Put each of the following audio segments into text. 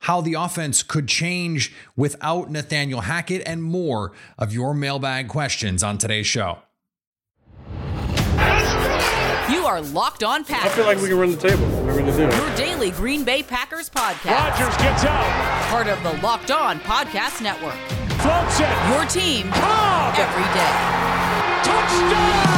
How the offense could change without Nathaniel Hackett and more of your mailbag questions on today's show. You are Locked On Packers. I feel like we can run the table. We're going to do it. Your daily Green Bay Packers podcast. Rodgers gets out. Part of the Locked On Podcast Network. Floats it. Your team Cobb. every day. Touchdown.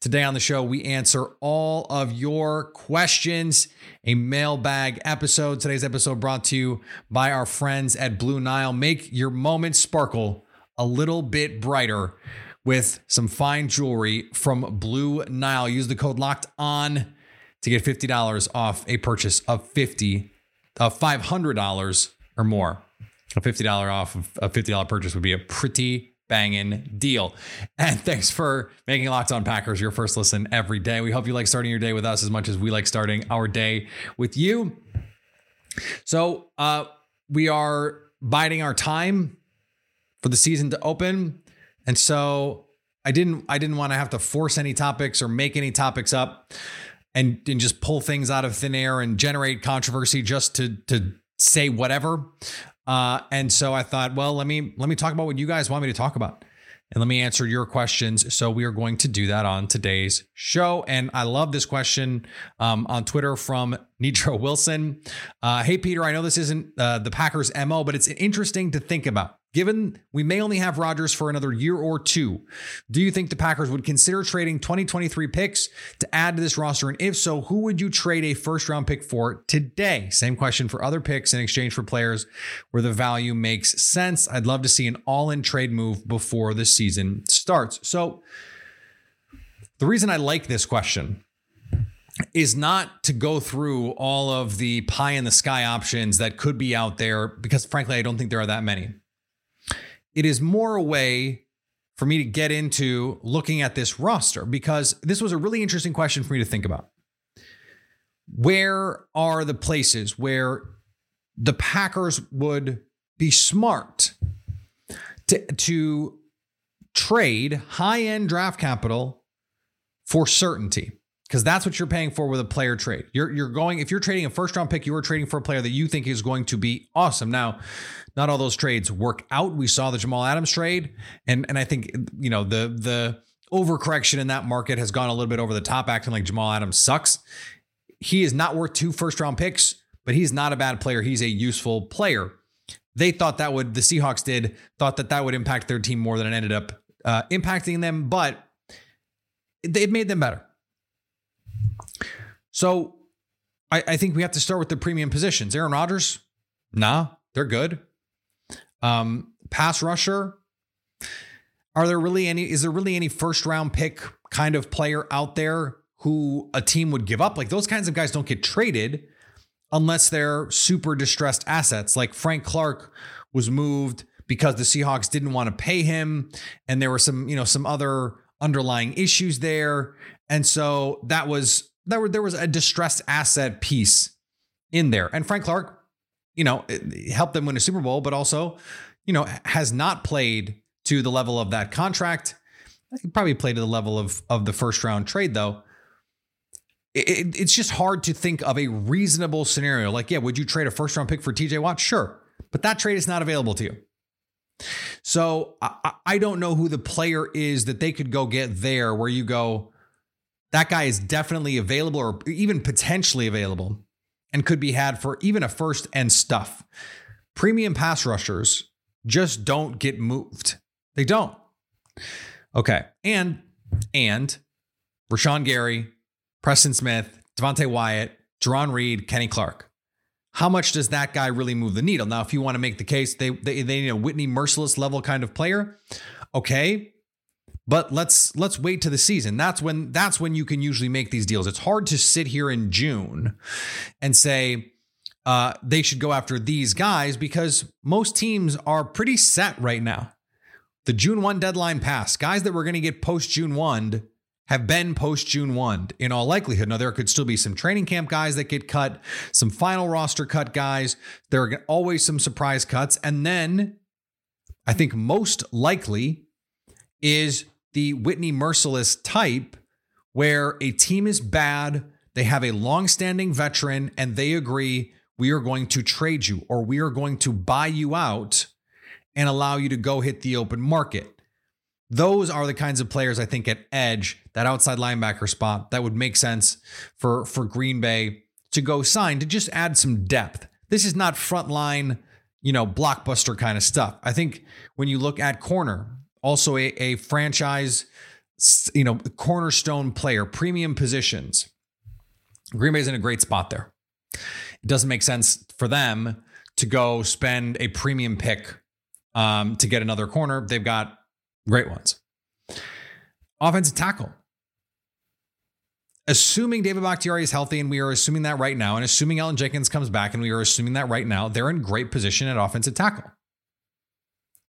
Today on the show, we answer all of your questions. A mailbag episode. Today's episode brought to you by our friends at Blue Nile. Make your moments sparkle a little bit brighter with some fine jewelry from Blue Nile. Use the code locked on to get $50 off a purchase of 50 of $500 or more. A $50 off of a $50 purchase would be a pretty banging deal. And thanks for making Locked On Packers your first listen every day. We hope you like starting your day with us as much as we like starting our day with you. So, uh, we are biding our time for the season to open. And so I didn't I didn't want to have to force any topics or make any topics up and, and just pull things out of thin air and generate controversy just to to say whatever. Uh, and so I thought, well, let me let me talk about what you guys want me to talk about. And let me answer your questions. So we are going to do that on today's show. And I love this question um, on Twitter from Nitro Wilson. Uh, hey, Peter, I know this isn't uh, the Packers' MO, but it's interesting to think about. Given we may only have Rodgers for another year or two, do you think the Packers would consider trading 2023 picks to add to this roster? And if so, who would you trade a first round pick for today? Same question for other picks in exchange for players where the value makes sense. I'd love to see an all in trade move before the season starts. So, the reason I like this question is not to go through all of the pie in the sky options that could be out there, because frankly, I don't think there are that many. It is more a way for me to get into looking at this roster because this was a really interesting question for me to think about. Where are the places where the Packers would be smart to, to trade high end draft capital for certainty? Because that's what you're paying for with a player trade. You're you're going if you're trading a first round pick, you are trading for a player that you think is going to be awesome. Now, not all those trades work out. We saw the Jamal Adams trade, and and I think you know the the overcorrection in that market has gone a little bit over the top, acting like Jamal Adams sucks. He is not worth two first round picks, but he's not a bad player. He's a useful player. They thought that would the Seahawks did thought that that would impact their team more than it ended up uh, impacting them, but it made them better. So I, I, think we have to start with the premium positions. Aaron Rodgers, nah, they're good. Um, pass rusher. Are there really any, is there really any first round pick kind of player out there who a team would give up? Like those kinds of guys don't get traded unless they're super distressed assets. Like Frank Clark was moved because the Seahawks didn't want to pay him. And there were some, you know, some other underlying issues there. And so that was there were there was a distressed asset piece in there. And Frank Clark, you know, helped them win a Super Bowl, but also, you know, has not played to the level of that contract. He probably played to the level of of the first round trade though. It, it's just hard to think of a reasonable scenario. Like, yeah, would you trade a first round pick for TJ Watt? Sure, but that trade is not available to you. So I, I don't know who the player is that they could go get there where you go, that guy is definitely available or even potentially available and could be had for even a first and stuff. premium pass rushers just don't get moved. They don't. Okay. And and Rashan Gary, Preston Smith, Devonte Wyatt, Jarran Reed, Kenny Clark. How much does that guy really move the needle? Now, if you want to make the case they they, they need a Whitney Mercilus level kind of player, okay. But let's let's wait to the season. That's when that's when you can usually make these deals. It's hard to sit here in June and say uh, they should go after these guys because most teams are pretty set right now. The June 1 deadline passed. Guys that were going to get post June 1 have been post June 1 in all likelihood. Now, there could still be some training camp guys that get cut, some final roster cut guys. There are always some surprise cuts. And then I think most likely is the Whitney Mercilus type where a team is bad, they have a long-standing veteran, and they agree we are going to trade you or we are going to buy you out and allow you to go hit the open market. Those are the kinds of players I think at edge, that outside linebacker spot, that would make sense for, for Green Bay to go sign to just add some depth. This is not frontline, you know, blockbuster kind of stuff. I think when you look at corner, also a, a franchise, you know, cornerstone player, premium positions. Green Bay's in a great spot there. It doesn't make sense for them to go spend a premium pick um, to get another corner. They've got great ones. Offensive tackle. Assuming David Bakhtiari is healthy, and we are assuming that right now, and assuming Elgton Jenkins comes back, and we are assuming that right now, they're in great position at offensive tackle.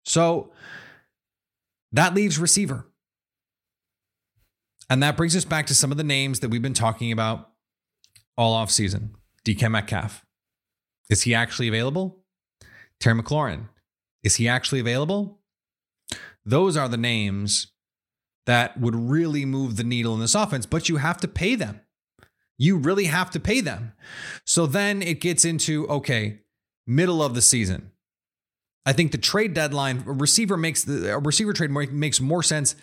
So that leaves receiver. And that brings us back to some of the names that we've been talking about all off season. DK Metcalf. Is he actually available? Terry McLaurin. Is he actually available? Those are the names that would really move the needle in this offense, but you have to pay them. You really have to pay them. So then it gets into okay, middle of the season. I think the trade deadline receiver makes the a receiver trade makes more sense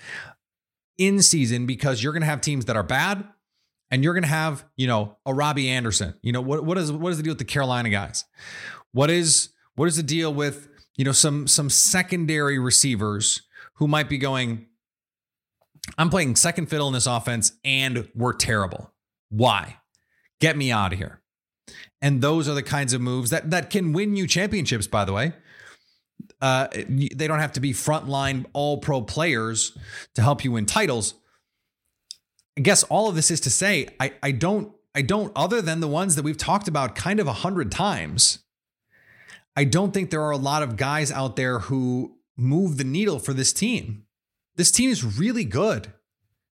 in season because you're going to have teams that are bad and you're going to have, you know, a Robbie Anderson. You know, what what is what is the deal with the Carolina guys? What is what is the deal with, you know, some some secondary receivers who might be going I'm playing second fiddle in this offense and we're terrible. Why? Get me out of here. And those are the kinds of moves that that can win you championships by the way. Uh, they don't have to be frontline all pro players to help you win titles I guess all of this is to say, I, I don't, I don't, other than the ones that we've talked about kind of a hundred times, I don't think there are a lot of guys out there who move the needle for this team. This team is really good.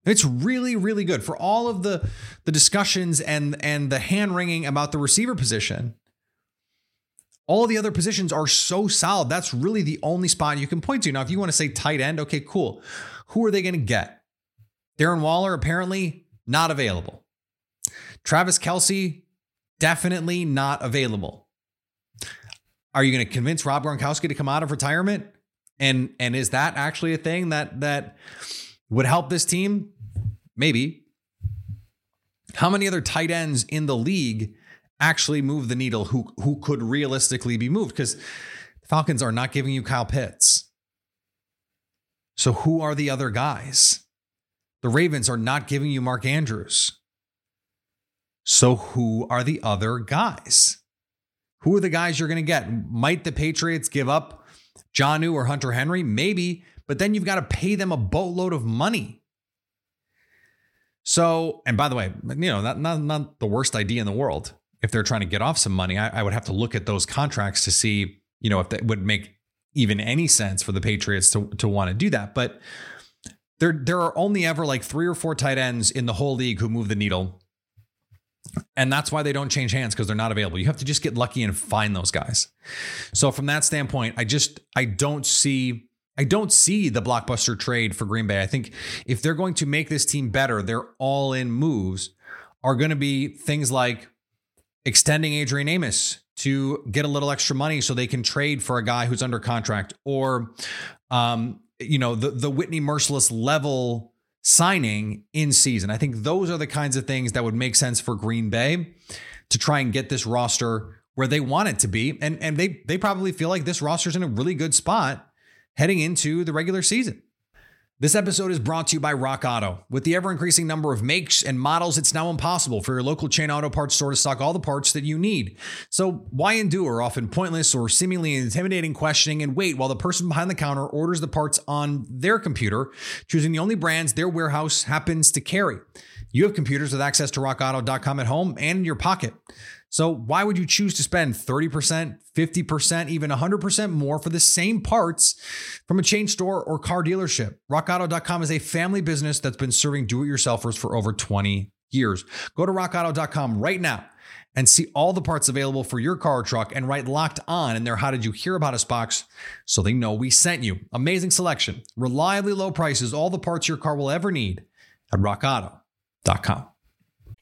It's really, really good for all of the the discussions and and the hand wringing about the receiver position. All the other positions are so solid. That's really the only spot you can point to. Now, if you want to say tight end, okay, cool. Who are they going to get? Darren Waller apparently not available. Travis Kelce definitely not available. Are you going to convince Rob Gronkowski to come out of retirement? And and is that actually a thing that that would help this team? Maybe. How many other tight ends in the league actually move the needle who who could realistically be moved? Because the Falcons are not giving you Kyle Pitts. So who are the other guys? The Ravens are not giving you Mark Andrews. So who are the other guys? Who are the guys you're going to get? Might the Patriots give up Jonnu or Hunter Henry? Maybe, but then you've got to pay them a boatload of money. So, and by the way, you know, that not, not the worst idea in the world. If they're trying to get off some money, I, I would have to look at those contracts to see, you know, if that would make even any sense for the Patriots to, to want to do that. But there there are only ever like three or four tight ends in the whole league who move the needle. And that's why they don't change hands because they're not available. You have to just get lucky and find those guys. So from that standpoint, I just I don't see I don't see the blockbuster trade for Green Bay. I think if they're going to make this team better, their all-in moves are going to be things like extending Adrian Amos to get a little extra money so they can trade for a guy who's under contract or um, you know, the the Whitney Mercilus level signing in season. I think those are the kinds of things that would make sense for Green Bay to try and get this roster where they want it to be. And, and they, they probably feel like this roster's in a really good spot heading into the regular season. This episode is brought to you by Rock Auto. With the ever increasing number of makes and models, it's now impossible for your local chain auto parts store to stock all the parts that you need. So, why endure often pointless or seemingly intimidating questioning and wait while the person behind the counter orders the parts on their computer, choosing the only brands their warehouse happens to carry? You have computers with access to rockauto.com at home and in your pocket. So, why would you choose to spend 30%, 50%, even 100% more for the same parts from a chain store or car dealership? RockAuto.com is a family business that's been serving do it yourselfers for over 20 years. Go to RockAuto.com right now and see all the parts available for your car or truck and write locked on in their How Did You Hear About Us box so they know we sent you. Amazing selection, reliably low prices, all the parts your car will ever need at RockAuto.com.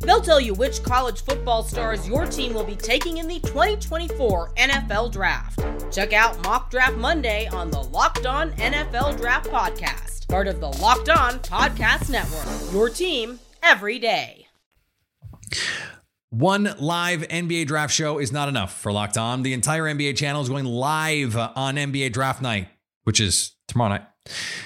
They'll tell you which college football stars your team will be taking in the 2024 NFL Draft. Check out Mock Draft Monday on the Locked On NFL Draft Podcast part of the Locked On Podcast Network. Your team every day. One live NBA draft show is not enough for Locked On. The entire NBA channel is going live on NBA draft night, which is tomorrow night.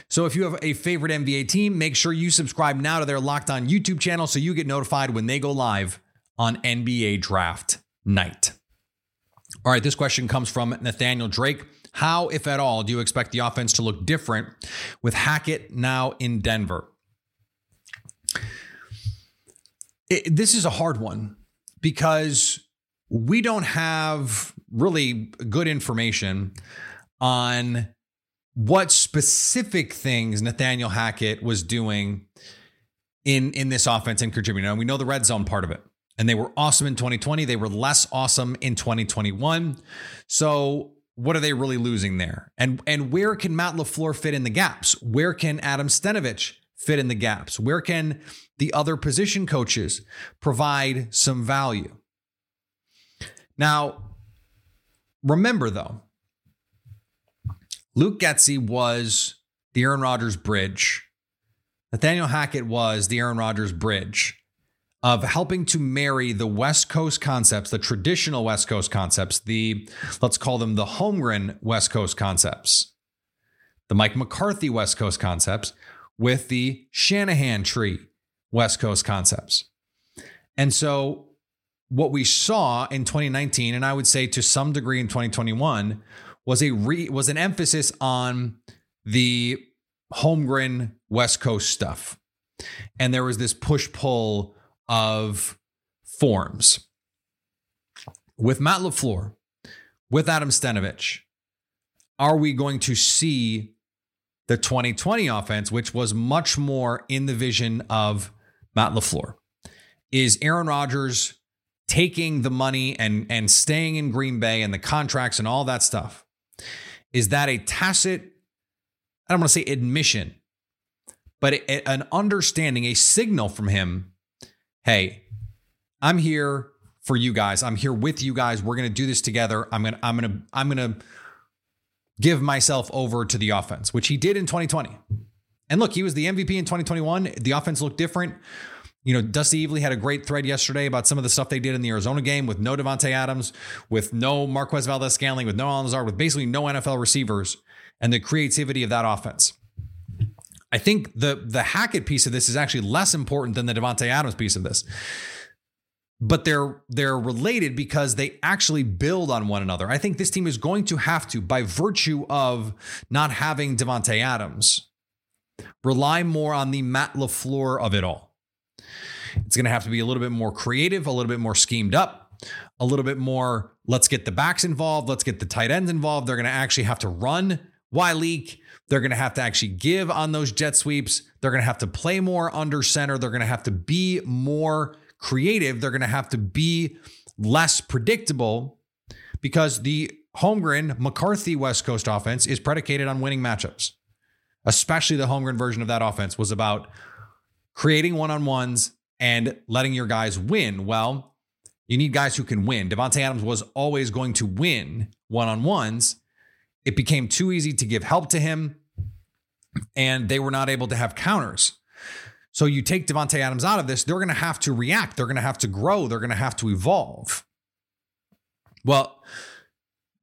So if you have a favorite NBA team, make sure you subscribe now to their Locked On YouTube channel so you get notified when they go live on NBA draft night. All right, this question comes from Nathaniel Drake. How, if at all, do you expect the offense to look different with Hackett now in Denver? It, this is a hard one because we don't have really good information on what specific things Nathaniel Hackett was doing in in this offense and contributing. And we know the red zone part of it. And they were awesome in 2020. They were less awesome in 2021. So what are they really losing there? And and where can Matt LaFleur fit in the gaps? Where can Adam Stenavich fit in the gaps? Where can the other position coaches provide some value? Now, remember though, Luke Getsy was the Aaron Rodgers bridge. Nathaniel Hackett was the Aaron Rodgers bridge of helping to marry the West Coast concepts, the traditional West Coast concepts, the let's call them the Holmgren West Coast concepts, the Mike McCarthy West Coast concepts, with the Shanahan tree West Coast concepts. And so what we saw in 2019 and I would say to some degree in 2021 was a re, was an emphasis on the Holmgren West Coast stuff. And there was this push pull of forms. With Matt LaFleur, with Adam Stenavich, are we going to see the 2020 offense, which was much more in the vision of Matt LaFleur? Is Aaron Rodgers taking the money and, and staying in Green Bay and the contracts and all that stuff? Is that a tacit, I don't want to say admission, but an understanding, a signal from him hey, I'm here for you guys. I'm here with you guys. We're going to do this together. I'm going to I'm going to I'm going to give myself over to the offense, which he did in 2020. And look, he was the MVP in 2021. The offense looked different. You know, Dusty Evely had a great thread yesterday about some of the stuff they did in the Arizona game with no Davante Adams, with no Marquez Valdes-Scantling, with no Allen Lazard, with basically no NFL receivers, and the creativity of that offense. I think the the Hackett piece of this is actually less important than the Davante Adams piece of this. But they're they're related because they actually build on one another. I think this team is going to have to, by virtue of not having Davante Adams, rely more on the Matt LaFleur of it all. It's going to have to be a little bit more creative, a little bit more schemed up, a little bit more. Let's get the backs involved. Let's get the tight ends involved. They're going to actually have to run why leak? They're going to have to actually give on those jet sweeps. They're going to have to play more under center. They're going to have to be more creative. They're going to have to be less predictable because the Holmgren McCarthy West Coast offense is predicated on winning matchups. Especially the Holmgren version of that offense was about creating one on ones and letting your guys win. Well, you need guys who can win. Davante Adams was always going to win one on ones. It became too easy to give help to him, and they were not able to have counters. So you take Davante Adams out of this, they're going to have to react. They're going to have to grow. They're going to have to evolve. Well,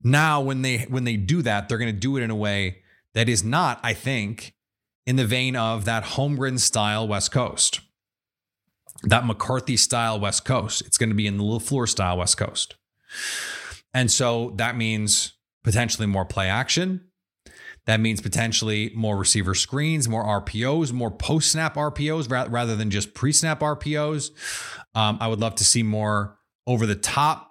now when they when they do that, they're going to do it in a way that is not, I think, in the vein of that Holmgren style West Coast, that McCarthy style West Coast. It's going to be in the LaFleur style West Coast. And so that means potentially more play action. That means potentially more receiver screens, more RPOs, more post snap RPOs rather than just pre snap RPOs. Um, I would love to see more over the top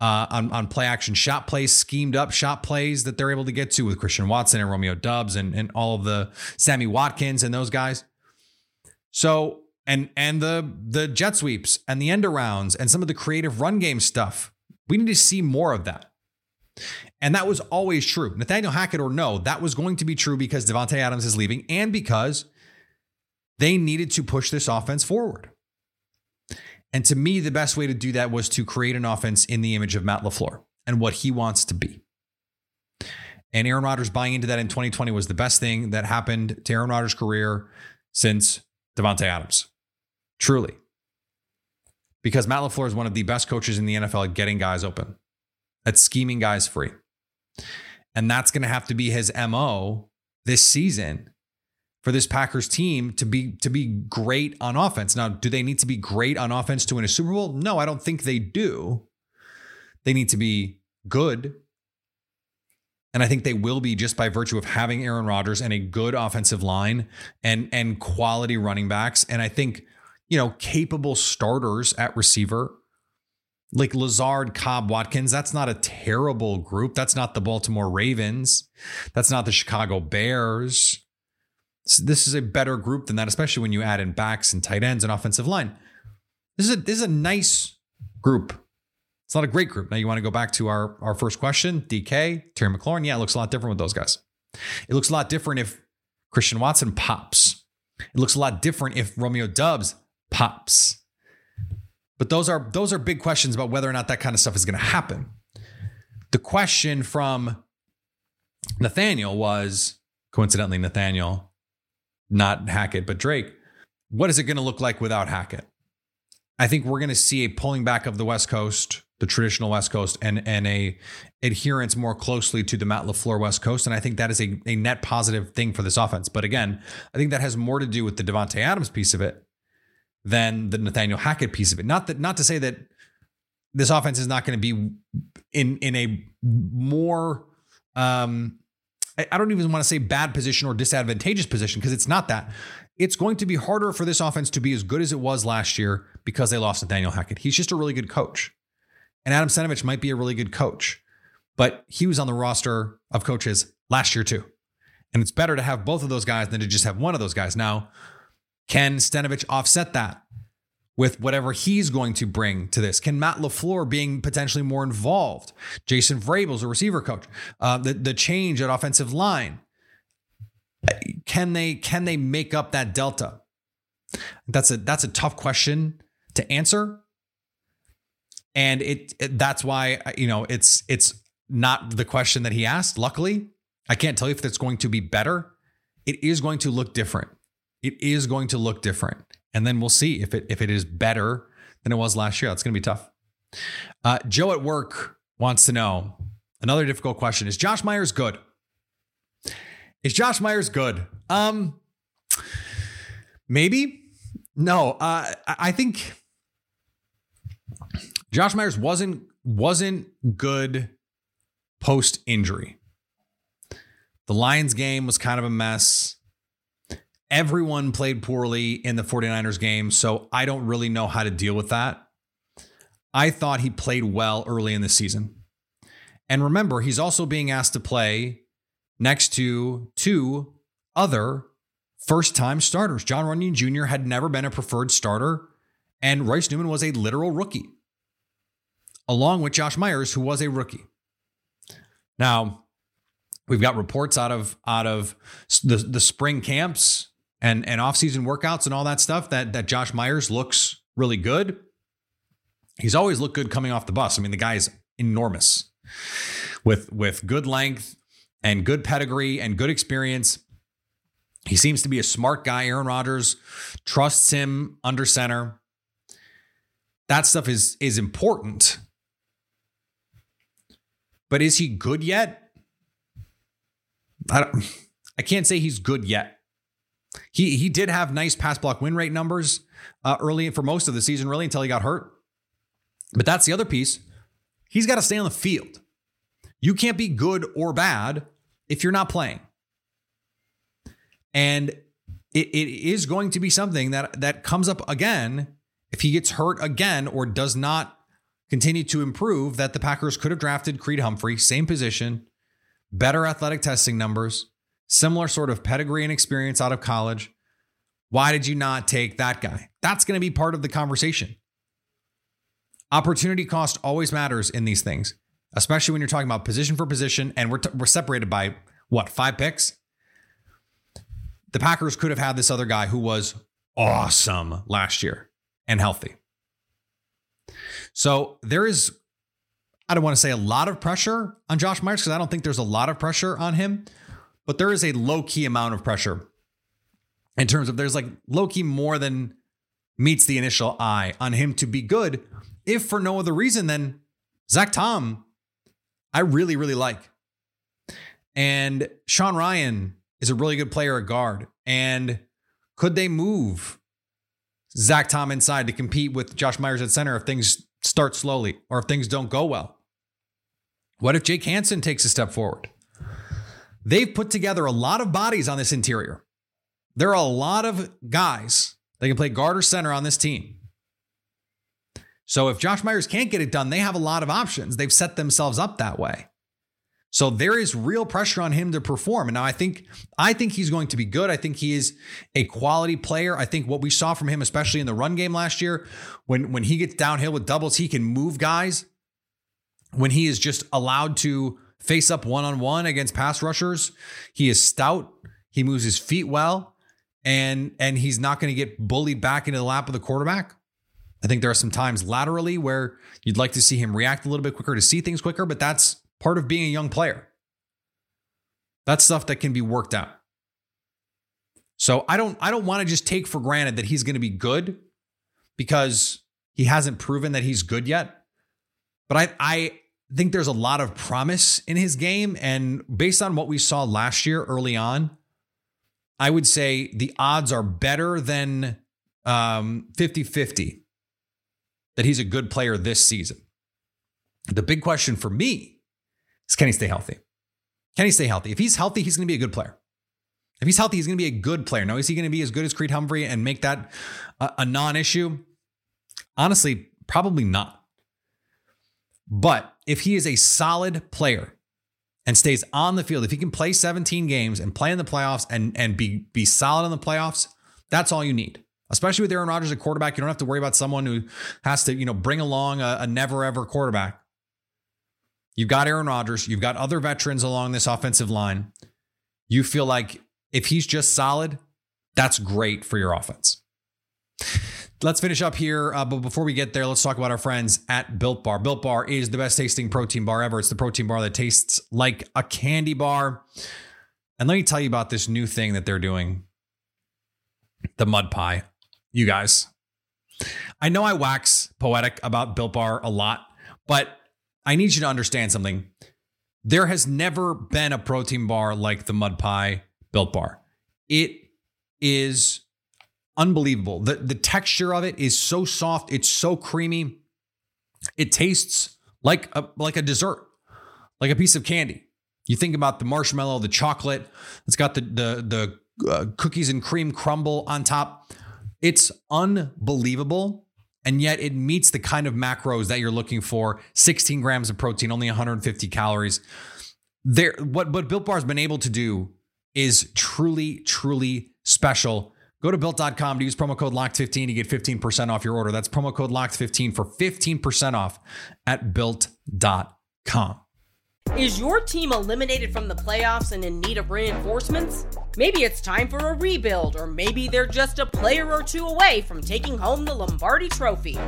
uh, on, on play action shot plays, schemed up shot plays that they're able to get to with Christian Watson and Romeo Doubs and, and all of the Sammy Watkins and those guys. So and and the the jet sweeps and the end arounds and some of the creative run game stuff. We need to see more of that. And that was always true. Nathaniel Hackett or no, that was going to be true because Davante Adams is leaving and because they needed to push this offense forward. And to me, the best way to do that was to create an offense in the image of Matt LaFleur and what he wants to be. And Aaron Rodgers buying into that in 2020 was the best thing that happened to Aaron Rodgers' career since Davante Adams. Truly. Because Matt LaFleur is one of the best coaches in the NFL at getting guys open, at scheming guys free. And that's going to have to be his MO this season for this Packers team to be to be great on offense. Now, do they need to be great on offense to win a Super Bowl? No, I don't think they do. They need to be good. And I think they will be just by virtue of having Aaron Rodgers and a good offensive line and and quality running backs. And I think, you know, capable starters at receiver like Lazard, Cobb, Watkins, that's not a terrible group. That's not the Baltimore Ravens. That's not the Chicago Bears. This is a better group than that, especially when you add in backs and tight ends and offensive line. This is a this is a nice group. It's not a great group. Now you want to go back to our our first question, DK, Terry McLaurin. Yeah, it looks a lot different with those guys. It looks a lot different if Christian Watson pops. It looks a lot different if Romeo Doubs pops. But those are those are big questions about whether or not that kind of stuff is going to happen. The question from Nathaniel was coincidentally Nathaniel, not Hackett, but Drake. What is it going to look like without Hackett? I think we're going to see a pulling back of the West Coast, the traditional West Coast, and and a adherence more closely to the Matt Lafleur West Coast, and I think that is a, a net positive thing for this offense. But again, I think that has more to do with the Davante Adams piece of it than the Nathaniel Hackett piece of it. Not that not to say that this offense is not going to be in in a more um I don't even want to say bad position or disadvantageous position because it's not that. It's going to be harder for this offense to be as good as it was last year because they lost Nathaniel Hackett. He's just a really good coach. And Adam Stenavich might be a really good coach, but he was on the roster of coaches last year too. And it's better to have both of those guys than to just have one of those guys. Now, can Stenavich offset that with whatever he's going to bring to this? Can Matt LaFleur being potentially more involved? Jason Vrabel's a receiver coach. Uh, the, the change at offensive line. Can they can they make up that delta? That's a that's a tough question to answer. And it, it that's why you know it's it's not the question that he asked. Luckily, I can't tell you if it's going to be better. It is going to look different it is going to look different. And then we'll see if it if it is better than it was last year. That's going to be tough. Uh, Joe at work wants to know another difficult question: Is Josh Myers good? Is Josh Myers good? Um, maybe. No, uh, I think Josh Myers wasn't wasn't good post injury. The Lions game was kind of a mess. Everyone played poorly in the 49ers game, so I don't really know how to deal with that. I thought he played well early in the season. And remember, he's also being asked to play next to two other first time starters. Jon Runyan Jr. had never been a preferred starter, and Royce Newman was a literal rookie, along with Josh Myers, who was a rookie. Now, we've got reports out of out of the, the spring camps and and off-season workouts and all that stuff that that Josh Myers looks really good. He's always looked good coming off the bus. I mean, the guy is enormous with with good length and good pedigree and good experience. He seems to be a smart guy. Aaron Rodgers trusts him under center. That stuff is is important. But is he good yet? I don't, I can't say he's good yet. He he did have nice pass block win rate numbers uh, early for most of the season, really until he got hurt. But that's the other piece. He's got to stay on the field. You can't be good or bad if you're not playing. And it, it is going to be something that that comes up again if he gets hurt again or does not continue to improve. That the Packers could have drafted Creed Humphrey, same position, better athletic testing numbers, similar sort of pedigree and experience out of college. Why did you not take that guy? That's going to be part of the conversation. Opportunity cost always matters in these things, especially when you're talking about position for position, and we're, t- we're separated by what, five picks? The Packers could have had this other guy who was awesome last year and healthy. So there is, I don't want to say a lot of pressure on Josh Myers because I don't think there's a lot of pressure on him, but there is a low key amount of pressure in terms of there's like low key more than meets the initial eye on him to be good, if for no other reason than Zach Tom, I really, really like. And Sean Rhyan is a really good player at guard. And could they move Zach Tom inside to compete with Josh Myers at center if things start slowly or if things don't go well? What if Jake Hanson takes a step forward? They've put together a lot of bodies on this interior. There are a lot of guys that can play guard or center on this team. So if Josh Myers can't get it done, they have a lot of options. They've set themselves up that way. So there is real pressure on him to perform. And now I think I think he's going to be good. I think he is a quality player. I think what we saw from him, especially in the run game last year, when when he gets downhill with doubles, he can move guys. When he is just allowed to face up one on one against pass rushers, he is stout. He moves his feet well, and and he's not going to get bullied back into the lap of the quarterback. I think there are some times laterally where you'd like to see him react a little bit quicker to see things quicker, but that's part of being a young player. That's stuff that can be worked out. So I don't I don't want to just take for granted that he's going to be good because he hasn't proven that he's good yet. But I I think there's a lot of promise in his game and based on what we saw last year early on, I would say the odds are better than um 50-50 that he's a good player this season. The big question for me is can he stay healthy? Can he stay healthy? If he's healthy, he's going to be a good player. If he's healthy, he's going to be a good player. Now, is he going to be as good as Creed Humphrey and make that a, a non issue? Honestly, probably not. But if he is a solid player and stays on the field, if he can play 17 games and play in the playoffs and, and be, be solid in the playoffs, that's all you need. Especially with Aaron Rodgers at quarterback, you don't have to worry about someone who has to, you know, bring along a, a never ever quarterback. You've got Aaron Rodgers. You've got other veterans along this offensive line. You feel like if he's just solid, that's great for your offense. Let's finish up here. Uh, but before we get there, let's talk about our friends at Built Bar. Built Bar is the best tasting protein bar ever. It's the protein bar that tastes like a candy bar. And let me tell you about this new thing that they're doing the mud pie. You guys, I know I wax poetic about Built Bar a lot, but I need you to understand something. There has never been a protein bar like the Mud Pie Built Bar. It is unbelievable. The, the texture of it is so soft, it's so creamy. It tastes like a, like a dessert, like a piece of candy. You think about the marshmallow, the chocolate, it's got the, the, the uh, cookies and cream crumble on top. It's unbelievable and yet it meets the kind of macros that you're looking for 16 grams of protein only 150 calories there what what built bar has been able to do is truly truly special go to built.com to use promo code locked15 to get 15% off your order that's promo code locked15 for 15% off at built.com Is your team eliminated from the playoffs and in need of reinforcements? Maybe it's time for a rebuild, or maybe they're just a player or two away from taking home the Lombardi Trophy.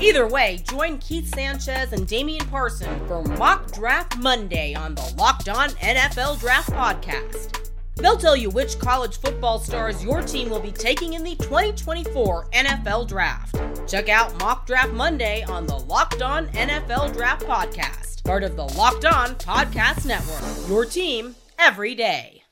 Either way, join Keith Sanchez and Damian Parson for Mock Draft Monday on the Locked On NFL Draft Podcast. They'll tell you which college football stars your team will be taking in the 2024 NFL Draft. Check out Mock Draft Monday on the Locked On NFL Draft Podcast part of the Locked On Podcast Network. Your team every day.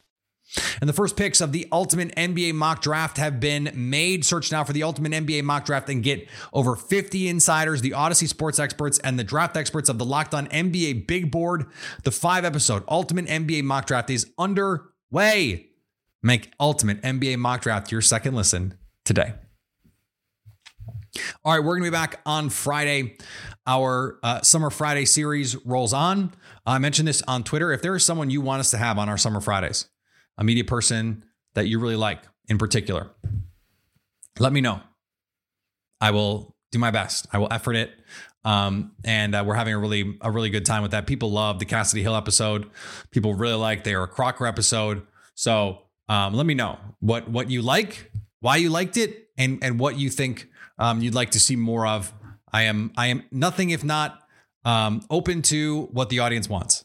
And the first picks of the Ultimate NBA Mock Draft have been made. Search now for the Ultimate NBA Mock Draft and get over 50 insiders, the Odyssey sports experts, and the draft experts of the Locked On NBA Big Board. The five episode Ultimate NBA Mock Draft is underway. Make Ultimate NBA Mock Draft your second listen today. All right, we're going to be back on Friday. Our uh, Summer Friday series rolls on. I mentioned this on Twitter. If there is someone you want us to have on our Summer Fridays, a media person that you really like in particular, let me know. I will do my best. I will effort it. Um, and uh, we're having a really a really good time with that. People love the Cassidy Hill episode. People really like their Crocker episode. So um, let me know what what you like, why you liked it, and and what you think um, you'd like to see more of. I am I am nothing if not um, open to what the audience wants.